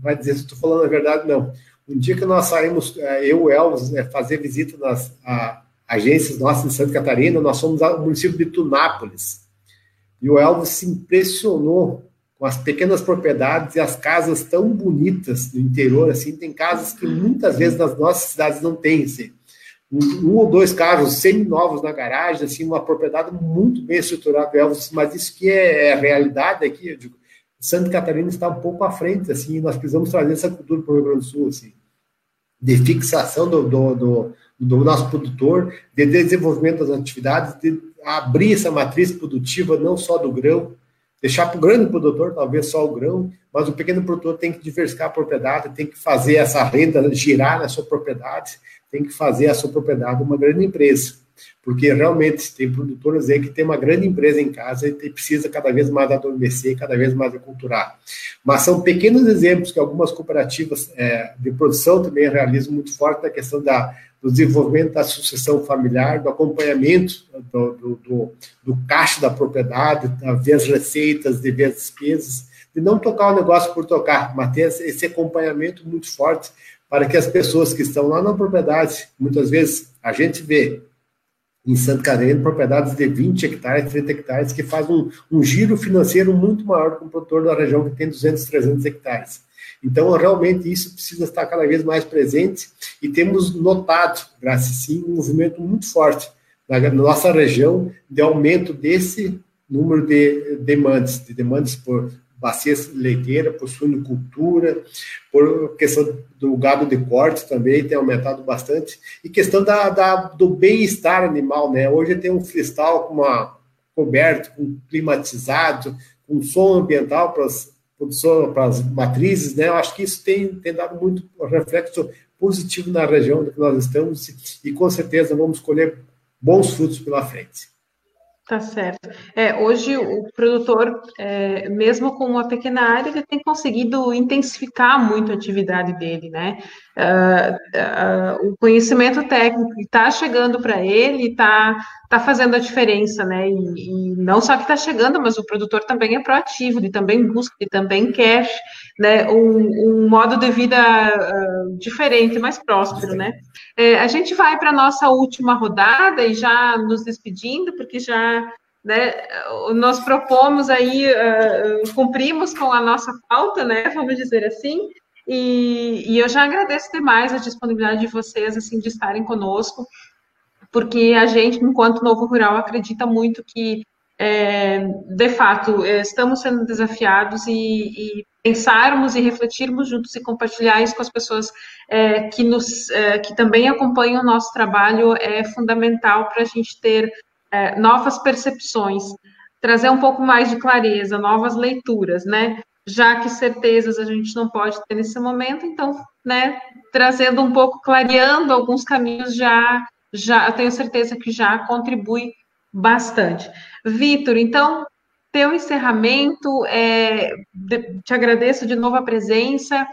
vai dizer se estou falando a verdade, não. Um dia que nós saímos, é, eu e o Elvis, né, fazer visita nas a, agências nossas em Santa Catarina, nós fomos ao município de Tunápolis, e o Elvis se impressionou com as pequenas propriedades e as casas tão bonitas no interior, assim, tem casas que muitas vezes nas nossas cidades não tem, assim, um, ou dois carros semi-novos na garagem, assim, uma propriedade muito bem estruturada, Elvis, mas isso que é, é realidade aqui, eu digo, Santa Catarina está um pouco à frente, assim, nós precisamos trazer essa cultura para o Rio Grande do Sul, assim, de fixação do, do, do, do nosso produtor, de desenvolvimento das atividades, de abrir essa matriz produtiva, não só do grão, deixar para o grande produtor, talvez só o grão, mas o pequeno produtor tem que diversificar a propriedade, tem que fazer essa renda girar na sua propriedade, tem que fazer a sua propriedade uma grande empresa. Porque realmente tem produtores aí que tem uma grande empresa em casa e precisa cada vez mais adormecer, cada vez mais aculturar. Mas são pequenos exemplos que algumas cooperativas é, de produção também realizam muito forte na questão da, do desenvolvimento da sucessão familiar, do acompanhamento do, do, do, do caixa da propriedade, de ver as receitas, de ver as despesas, de não tocar o negócio por tocar, mas ter esse acompanhamento muito forte para que as pessoas que estão lá na propriedade, muitas vezes a gente vê em Santa Catarina propriedades de 20 hectares, 30 hectares, que fazem um, um giro financeiro muito maior que um produtor da região que tem 200, 300 hectares. Então, realmente, isso precisa estar cada vez mais presente e temos notado, graças sim, um movimento muito forte na nossa região de aumento desse número de demandas, de demandas por bacias leiteiras, por suinocultura, por questão do gado de corte também tem aumentado bastante, e questão da, da do bem-estar animal, né? Hoje tem um freestyle com uma coberto, com climatizado, com som ambiental para as para as matrizes, né? Eu acho que isso tem, tem dado muito reflexo positivo na região onde nós estamos e com certeza vamos colher bons frutos pela frente. Tá certo. É, hoje o produtor, é, mesmo com uma pequena área, ele tem conseguido intensificar muito a atividade dele, né? Uh, uh, o conhecimento técnico está chegando para ele, está tá fazendo a diferença, né? E, e não só que está chegando, mas o produtor também é proativo, ele também busca, ele também quer, né? Um, um modo de vida uh, diferente, mais próspero, né? É, a gente vai para a nossa última rodada e já nos despedindo, porque já né, nós propomos aí, uh, cumprimos com a nossa pauta, né, vamos dizer assim, e, e, eu já agradeço demais a disponibilidade de vocês, assim, de estarem conosco, porque a gente, enquanto Novo Rural, acredita muito que é, de fato, é, estamos sendo desafiados e, e, pensarmos e refletirmos juntos e compartilhar isso com as pessoas é, que, nos, é, que também acompanham o nosso trabalho é fundamental para a gente ter é, novas percepções, trazer um pouco mais de clareza, novas leituras, né? Já que certezas a gente não pode ter nesse momento, então, né, trazendo um pouco, clareando alguns caminhos já, já, eu tenho certeza que já contribui bastante. Vitor, então, teu encerramento, é, te agradeço de novo a presença.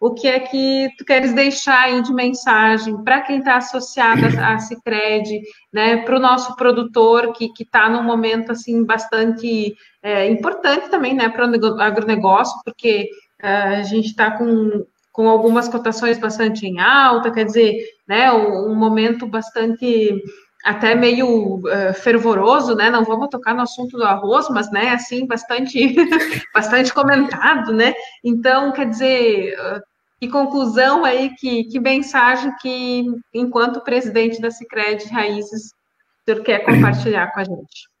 O que é que tu queres deixar aí de mensagem para quem está associado a Cicred, né, para o nosso produtor que está num momento assim bastante é, importante também, né, para o agronegócio, porque é, a gente está com, com algumas cotações bastante em alta, quer dizer, né, um, momento bastante até meio uh, fervoroso, né? Não vamos tocar no assunto do arroz, mas, né, assim, bastante, bastante comentado, né? Então, quer dizer, uh, que conclusão aí, que, que mensagem que, enquanto presidente da Cicred Raízes, o senhor quer compartilhar com a gente?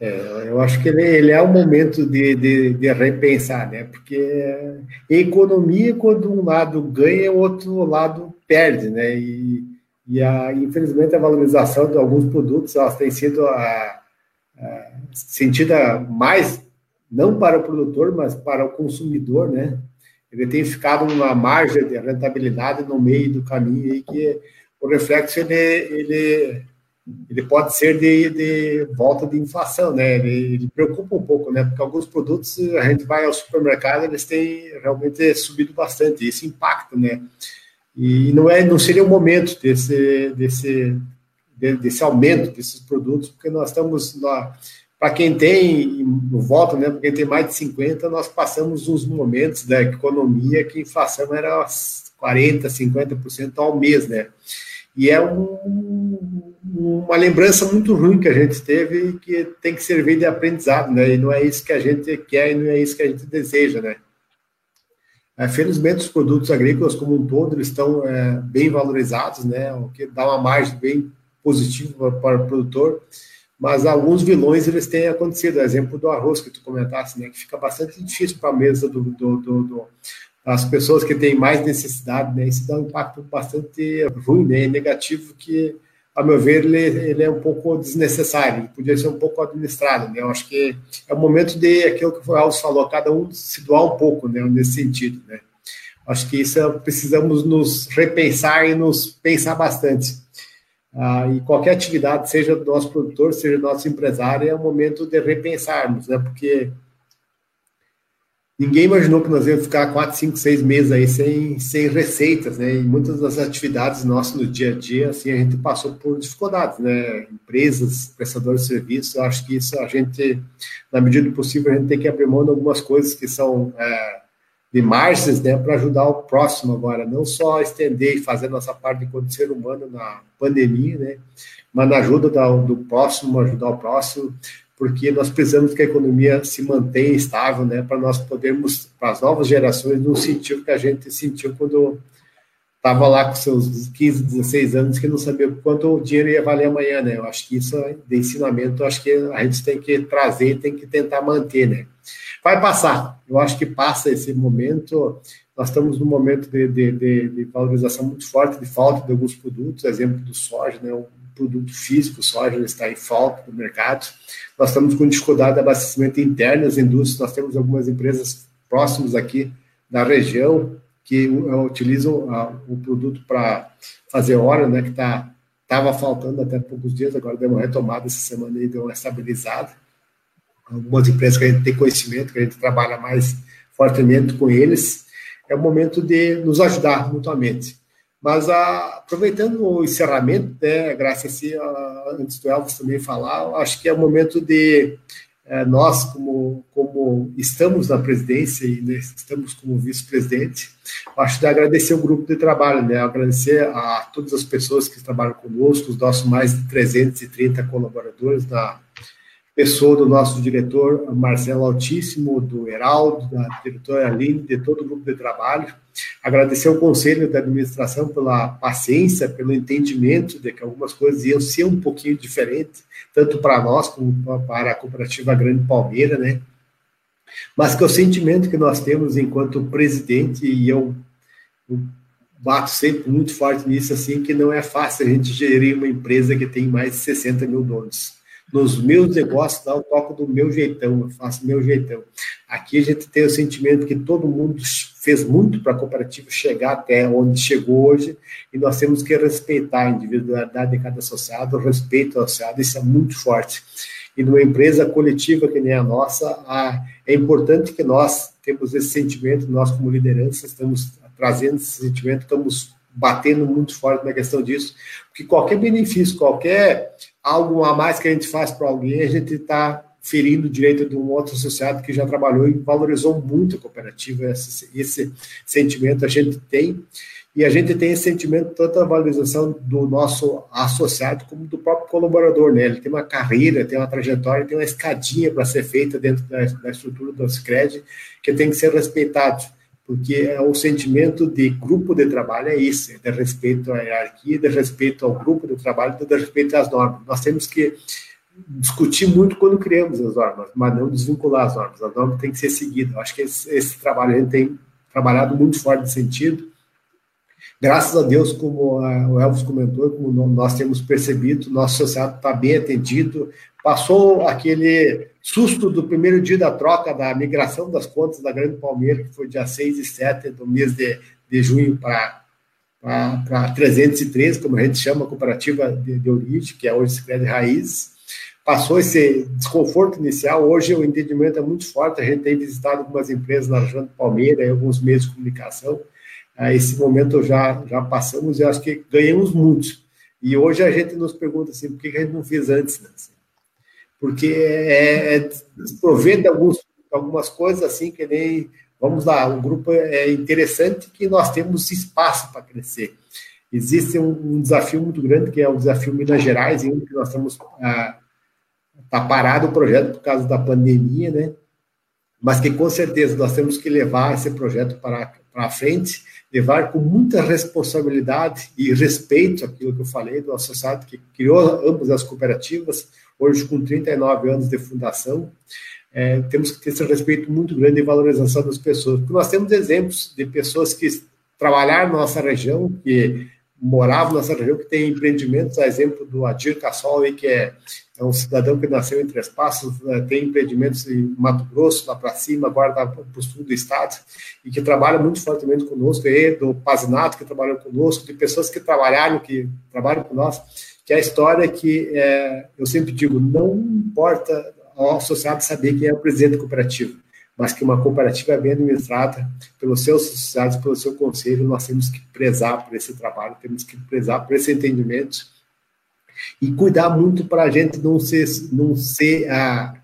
É, eu acho que ele, ele é o momento de, de, de, repensar, né? Porque economia, quando um lado ganha, o outro lado perde, né? E e, a, infelizmente, a valorização de alguns produtos elas tem sido a, a, sentida mais, não para o produtor, mas para o consumidor, né? Ele tem ficado numa margem de rentabilidade no meio do caminho aí que o reflexo ele, ele, ele pode ser de, de volta de inflação, né? Ele, ele, preocupa um pouco, né? Porque alguns produtos a gente vai ao supermercado eles têm realmente subido bastante, isso impacta, né? E não, é, não seria o momento desse, desse, desse aumento desses produtos, porque nós estamos, para quem tem no voto, né, para quem tem mais de 50, nós passamos uns momentos da economia que a inflação era 40%, 50% ao mês, né? E é um, uma lembrança muito ruim que a gente teve e que tem que servir de aprendizado, né? E não é isso que a gente quer e não é isso que a gente deseja, né? É, felizmente, os produtos agrícolas como um todo eles estão é, bem valorizados, né, o que dá uma margem bem positiva para, para o produtor, mas alguns vilões eles têm acontecido, exemplo do arroz que tu comentaste, né, que fica bastante difícil para a mesa do, do, do, do, das pessoas que têm mais necessidade, né, isso dá um impacto bastante ruim, né, negativo que a meu ver, ele, ele é um pouco desnecessário, ele podia ser um pouco administrado, né? Eu acho que é o momento de aquilo que o Alves falou, cada um se doar um pouco, né, nesse sentido, né? Acho que isso precisamos nos repensar e nos pensar bastante. Ah, e qualquer atividade, seja do nosso produtor, seja do nosso empresário, é o momento de repensarmos, né? Porque Ninguém imaginou que nós íamos ficar quatro, cinco, seis meses aí sem, sem receitas, né? E muitas das atividades nossas no dia a dia, assim, a gente passou por dificuldades, né? Empresas, prestadores de serviços, eu acho que isso a gente, na medida do possível, a gente tem que abrir mão de algumas coisas que são é, de margens, né? Para ajudar o próximo agora, não só estender e fazer nossa parte enquanto ser humano na pandemia, né? Mas na ajuda do próximo, ajudar o próximo, porque nós precisamos que a economia se mantenha estável, né, para nós podermos, para as novas gerações, não sentir o que a gente sentiu quando estava lá com seus 15, 16 anos, que não sabia quanto o dinheiro ia valer amanhã, né? Eu acho que isso é de ensinamento, acho que a gente tem que trazer, tem que tentar manter, né? Vai passar, eu acho que passa esse momento. Nós estamos num momento de, de, de, de valorização muito forte, de falta de alguns produtos, exemplo do soja, né? Produto físico, soja está em falta no mercado. Nós estamos com dificuldade de abastecimento interno das indústrias, nós temos algumas empresas próximas aqui da região que utilizam o produto para fazer hora, né, que tá, estava faltando até poucos dias, agora deu uma retomada essa semana e deu uma estabilizada. Algumas empresas que a gente tem conhecimento, que a gente trabalha mais fortemente com eles, é o momento de nos ajudar mutuamente. Mas a, aproveitando o encerramento, né, graças a, antes do Elvis também falar, acho que é o momento de é, nós, como, como estamos na presidência e né, estamos como vice-presidente, acho de agradecer o grupo de trabalho, né, agradecer a todas as pessoas que trabalham conosco, os nossos mais de 330 colaboradores, da pessoa do nosso diretor Marcelo Altíssimo, do Heraldo, da diretora Aline, de todo o grupo de trabalho, Agradecer ao Conselho da Administração pela paciência, pelo entendimento de que algumas coisas iam ser um pouquinho diferentes, tanto para nós como para a Cooperativa Grande Palmeira, né? Mas que o sentimento que nós temos enquanto presidente, e eu, eu bato sempre muito forte nisso, assim, que não é fácil a gente gerir uma empresa que tem mais de 60 mil donos nos meus negócios, lá eu toco do meu jeitão, eu faço meu jeitão. Aqui a gente tem o sentimento que todo mundo fez muito para a cooperativa chegar até onde chegou hoje, e nós temos que respeitar a individualidade de cada associado, o respeito ao associado, isso é muito forte. E numa empresa coletiva que nem a nossa, é importante que nós temos esse sentimento, nós como liderança estamos trazendo esse sentimento, estamos batendo muito forte na questão disso, porque qualquer benefício, qualquer algo a mais que a gente faz para alguém, a gente está ferindo o direito de um outro associado que já trabalhou e valorizou muito a cooperativa. Esse, esse sentimento a gente tem. E a gente tem esse sentimento tanto da valorização do nosso associado como do próprio colaborador, né? Ele tem uma carreira, tem uma trajetória, tem uma escadinha para ser feita dentro da, da estrutura do Cicred que tem que ser respeitado porque é o sentimento de grupo de trabalho é é de respeito à hierarquia, de respeito ao grupo de trabalho, de respeito às normas. Nós temos que discutir muito quando criamos as normas, mas não desvincular as normas. As normas têm que ser seguidas. Eu acho que esse, esse trabalho a gente tem trabalhado muito forte nesse sentido. Graças a Deus, como o Elvis comentou, como nós temos percebido, nosso associado está bem atendido, passou aquele susto do primeiro dia da troca, da migração das contas da Grande Palmeira, que foi dia 6 e 7 do mês de, de junho para para 313, como a gente chama, a cooperativa de, de origem, que é hoje Sicredi Raiz. Passou esse desconforto inicial, hoje o entendimento é muito forte, a gente tem visitado algumas empresas na região de Palmeira, alguns meios de comunicação, esse momento já, já passamos e acho que ganhamos muito. E hoje a gente nos pergunta assim, por que a gente não fez antes? Né? Porque é, é desprover de alguns, algumas coisas assim que nem vamos lá, um grupo é interessante que nós temos espaço para crescer. Existe um, um, desafio muito grande que é o desafio Minas Gerais, em que nós estamos ah, tá parado o projeto por causa da pandemia, né? Mas que com certeza nós temos que levar esse projeto para para frente, levar com muita responsabilidade e respeito aquilo que eu falei do associado que criou ambas as cooperativas, hoje com 39 anos de fundação, é, temos que ter esse respeito muito grande e valorização das pessoas, porque nós temos exemplos de pessoas que trabalharam na nossa região, que moravam na nossa região, que tem empreendimentos, a exemplo do Adir Cassol, que é, é, um cidadão que nasceu em Três Passos, é, tem empreendimentos em Mato Grosso, lá para cima, agora está para o sul do estado, e que trabalha muito fortemente conosco, e do Pazinato, que trabalhou conosco, de pessoas que trabalharam, que trabalham com nós, que é a história que é, eu sempre digo, não importa ao associado saber quem é o presidente da cooperativa, mas que uma cooperativa é bem administrada pelos seus associados, pelo seu conselho, nós temos que prezar por esse trabalho, temos que prezar por esse entendimento e cuidar muito para a gente não ser, não ser a,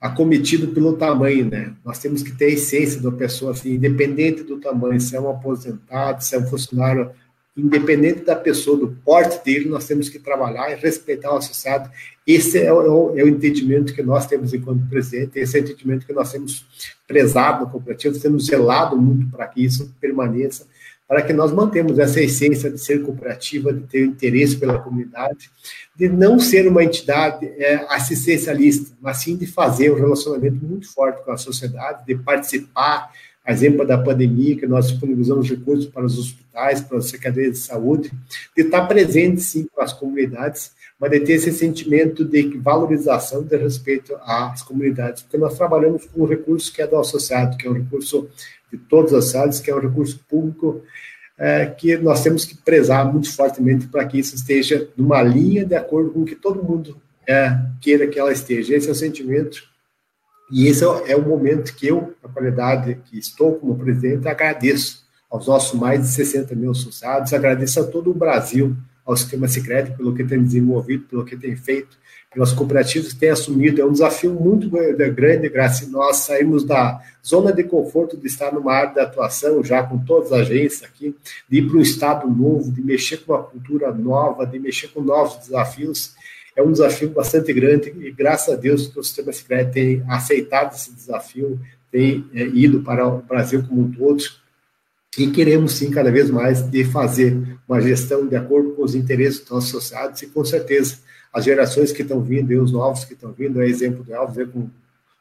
acometido pelo tamanho, né? Nós temos que ter a essência da pessoa, assim, independente do tamanho, se é um aposentado, se é um funcionário independente da pessoa, do porte dele, nós temos que trabalhar e respeitar o associado. Esse é o, é o entendimento que nós temos enquanto presidente, esse é o entendimento que nós temos prezado no cooperativo, temos zelado muito para que isso permaneça, para que nós mantemos essa essência de ser cooperativa, de ter interesse pela comunidade, de não ser uma entidade é, assistencialista, mas sim de fazer um relacionamento muito forte com a sociedade, de participar, exemplo da pandemia, que nós disponibilizamos recursos para os hospitais, para as secretarias de saúde, de estar presente, sim, com as comunidades, mas de ter esse sentimento de valorização de respeito às comunidades, porque nós trabalhamos com um recurso que é do associado, que é um recurso de todos os associados, que é um recurso público, é, que nós temos que prezar muito fortemente para que isso esteja numa linha de acordo com o que todo mundo é, queira que ela esteja. Esse é o sentimento e esse é o momento que eu, na qualidade que estou como presidente, agradeço aos nossos mais de 60 mil associados, agradeço a todo o Brasil, ao sistema secreto, pelo que tem desenvolvido, pelo que tem feito, pelas cooperativas que têm assumido. É um desafio muito grande, graças a nós saímos da zona de conforto de estar numa área de atuação, já com todas as agências aqui, de ir para um estado novo, de mexer com uma cultura nova, de mexer com novos desafios é um desafio bastante grande e graças a Deus que o sistema secreto tem aceitado esse desafio, tem é, ido para o Brasil como um todo. E queremos, sim, cada vez mais, de fazer uma gestão de acordo com os interesses dos associados e, com certeza, as gerações que estão vindo e os novos que estão vindo, é exemplo do Elvis, com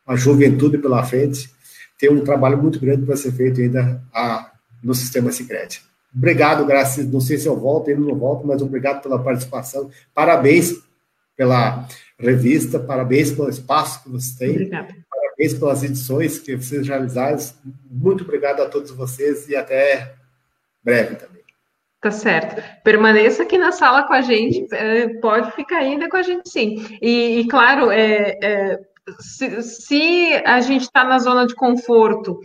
a juventude pela frente, tem um trabalho muito grande para ser feito ainda a, no sistema Sicredi. Obrigado, graças. Não sei se eu volto, ainda não volto, mas obrigado pela participação. Parabéns pela revista, parabéns pelo espaço que você tem. Obrigada. Parabéns pelas edições que vocês realizaram. Muito obrigado a todos vocês e até breve também. Tá certo. Permaneça aqui na sala com a gente, é, pode ficar ainda com a gente sim. E, e claro, é, é, se, se a gente está na zona de conforto,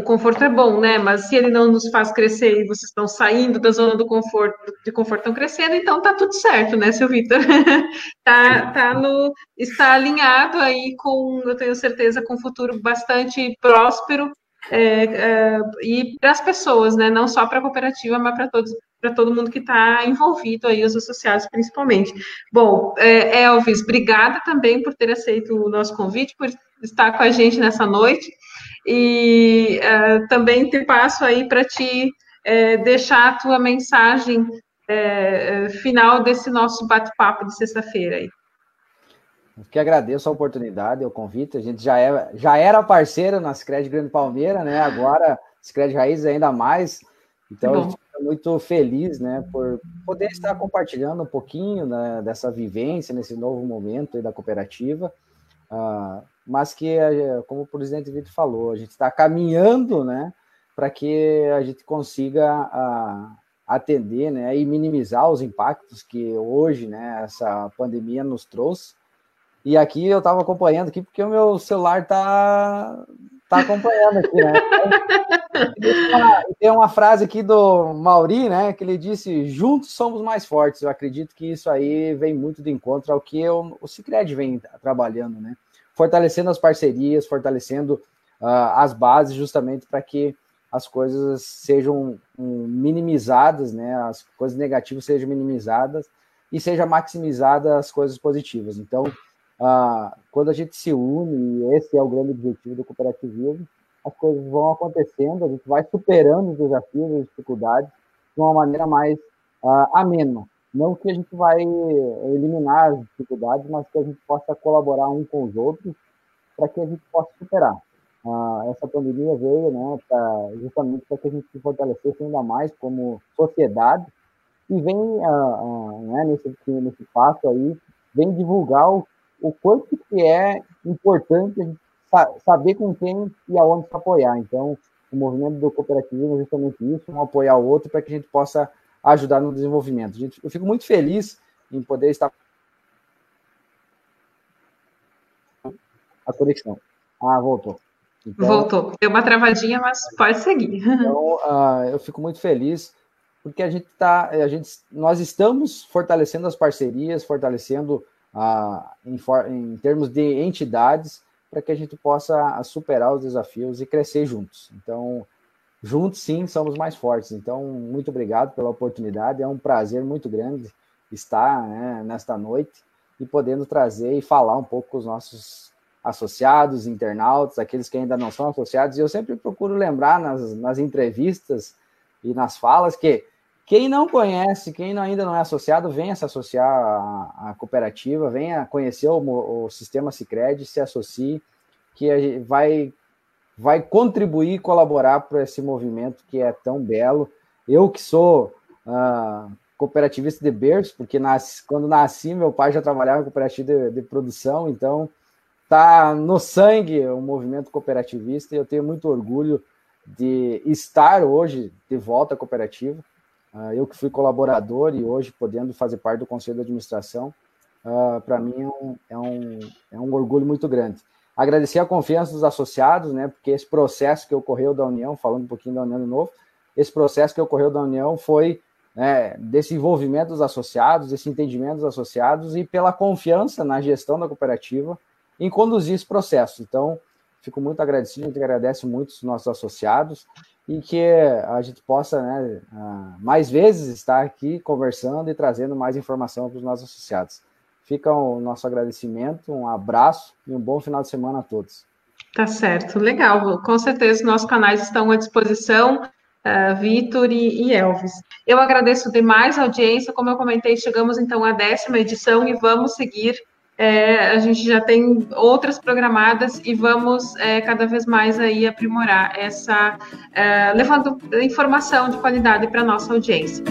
o conforto é bom, né? Mas se ele não nos faz crescer e vocês estão saindo da zona do conforto, de conforto estão crescendo, então tá tudo certo, né, seu Vitor? tá, tá no, está alinhado aí com, eu tenho certeza, com um futuro bastante próspero é, é, e para as pessoas, né? Não só para a cooperativa, mas para todos, para todo mundo que está envolvido aí, os associados principalmente. Bom, é, Elvis, obrigada também por ter aceito o nosso convite, por estar com a gente nessa noite. E uh, também te passo aí para te uh, deixar a tua mensagem uh, final desse nosso bate-papo de sexta-feira aí. Que agradeço a oportunidade, o convite. A gente já, é, já era parceiro na Scred Grande Palmeira, né? Agora, Scred Raiz ainda mais. Então, a gente fica muito feliz, né, por poder estar compartilhando um pouquinho né, dessa vivência nesse novo momento da cooperativa. Uh, mas que, como o presidente Vitor falou, a gente está caminhando, né, para que a gente consiga a, atender, né, e minimizar os impactos que hoje, né, essa pandemia nos trouxe. E aqui eu estava acompanhando aqui porque o meu celular tá tá acompanhando aqui, né? Tem uma, tem uma frase aqui do Mauri, né, que ele disse: "Juntos somos mais fortes". Eu acredito que isso aí vem muito de encontro ao que eu, o Sicredi vem trabalhando, né? Fortalecendo as parcerias, fortalecendo uh, as bases, justamente para que as coisas sejam um, minimizadas, né? As coisas negativas sejam minimizadas e seja maximizadas as coisas positivas. Então, uh, quando a gente se une, e esse é o grande objetivo do cooperativismo, as coisas vão acontecendo, a gente vai superando os desafios, as dificuldades de uma maneira mais uh, amena. Não que a gente vai eliminar as dificuldades, mas que a gente possa colaborar um com os outros para que a gente possa superar. Ah, essa pandemia veio né, pra, justamente para que a gente se fortalecesse ainda mais como sociedade e vem ah, ah, né, nesse, nesse passo aí, vem divulgar o, o quanto que é importante a gente saber com quem e aonde se apoiar. Então, o movimento do cooperativismo é justamente isso, um apoiar o outro para que a gente possa ajudar no desenvolvimento. Gente, eu fico muito feliz em poder estar. A conexão. Ah, voltou. Então, voltou. Deu uma travadinha, mas pode seguir. Então, uh, eu fico muito feliz porque a gente tá, a gente, nós estamos fortalecendo as parcerias, fortalecendo uh, em, em termos de entidades para que a gente possa superar os desafios e crescer juntos. Então, juntos sim somos mais fortes. Então, muito obrigado pela oportunidade. É um prazer muito grande estar né, nesta noite e podendo trazer e falar um pouco com os nossos associados, internautas, aqueles que ainda não são associados. E eu sempre procuro lembrar nas, nas entrevistas e nas falas que quem não conhece, quem ainda não é associado, venha se associar à, à cooperativa, venha conhecer o, o sistema Sicredi, se associe, que vai vai contribuir e colaborar para esse movimento que é tão belo. Eu que sou uh, cooperativista de berço, porque nasci, quando nasci, meu pai já trabalhava em cooperativa de, de, produção, então tá no sangue o movimento cooperativista e eu tenho muito orgulho de estar hoje de volta à cooperativa. Uh, eu que fui colaborador e hoje podendo fazer parte do conselho de administração, uh, para mim é um, é, um, é um orgulho muito grande. Agradecer a confiança dos associados, né? Porque esse processo que ocorreu da União, falando um pouquinho da União de novo, esse processo que ocorreu da União foi né, desse envolvimento dos associados, desse entendimento dos associados e pela confiança na gestão da cooperativa em conduzir esse processo. Então, fico muito agradecido, a gente agradece muito os nossos associados e que a gente possa, né, mais vezes estar aqui conversando e trazendo mais informação para os nossos associados. Fica o nosso agradecimento, um abraço e um bom final de semana a todos. Tá certo, legal. Com certeza nossos canais estão à disposição. uh, Vitor e, e, Elvis. Eu agradeço demais a audiência, como eu comentei, chegamos então à décima edição e vamos seguir. É, a gente já tem outras programadas e vamos é, cada vez mais aí aprimorar essa, é, levando informação de qualidade para nossa audiência.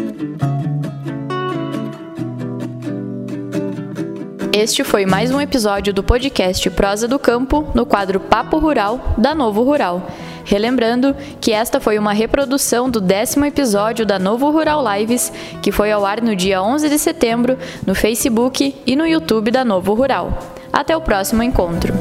Este foi mais um episódio do podcast Prosa do Campo, no quadro Papo Rural da Novo Rural. Relembrando que esta foi uma reprodução do décimo episódio da Novo Rural Lives, que foi ao ar no dia 11 de setembro no Facebook e no YouTube da Novo Rural. Até o próximo encontro!